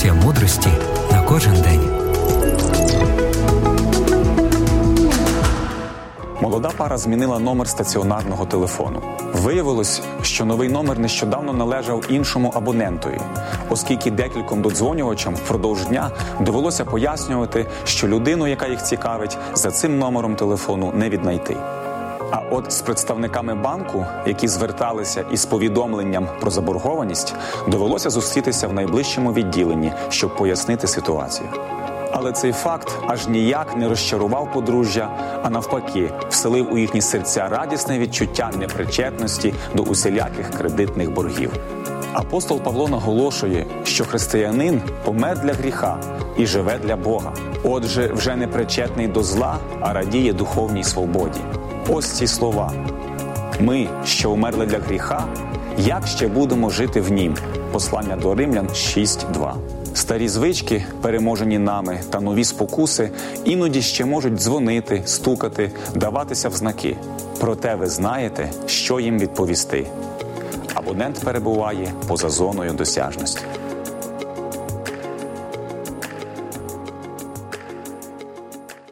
порція мудрості на кожен день. Молода пара змінила номер стаціонарного телефону. Виявилось, що новий номер нещодавно належав іншому абонентові, оскільки декільком додзвонювачам впродовж дня довелося пояснювати, що людину, яка їх цікавить, за цим номером телефону не віднайти. А от з представниками банку, які зверталися із повідомленням про заборгованість, довелося зустрітися в найближчому відділенні, щоб пояснити ситуацію. Але цей факт аж ніяк не розчарував подружжя, а навпаки, вселив у їхні серця радісне відчуття непричетності до усіляких кредитних боргів. Апостол Павло наголошує, що християнин помер для гріха і живе для Бога. Отже, вже не причетний до зла, а радіє духовній свободі. Ось ці слова. Ми, що умерли для гріха, як ще будемо жити в нім? Послання до Римлян 6.2. Старі звички, переможені нами, та нові спокуси, іноді ще можуть дзвонити, стукати, даватися в знаки. Проте ви знаєте, що їм відповісти. Абонент перебуває поза зоною досяжності.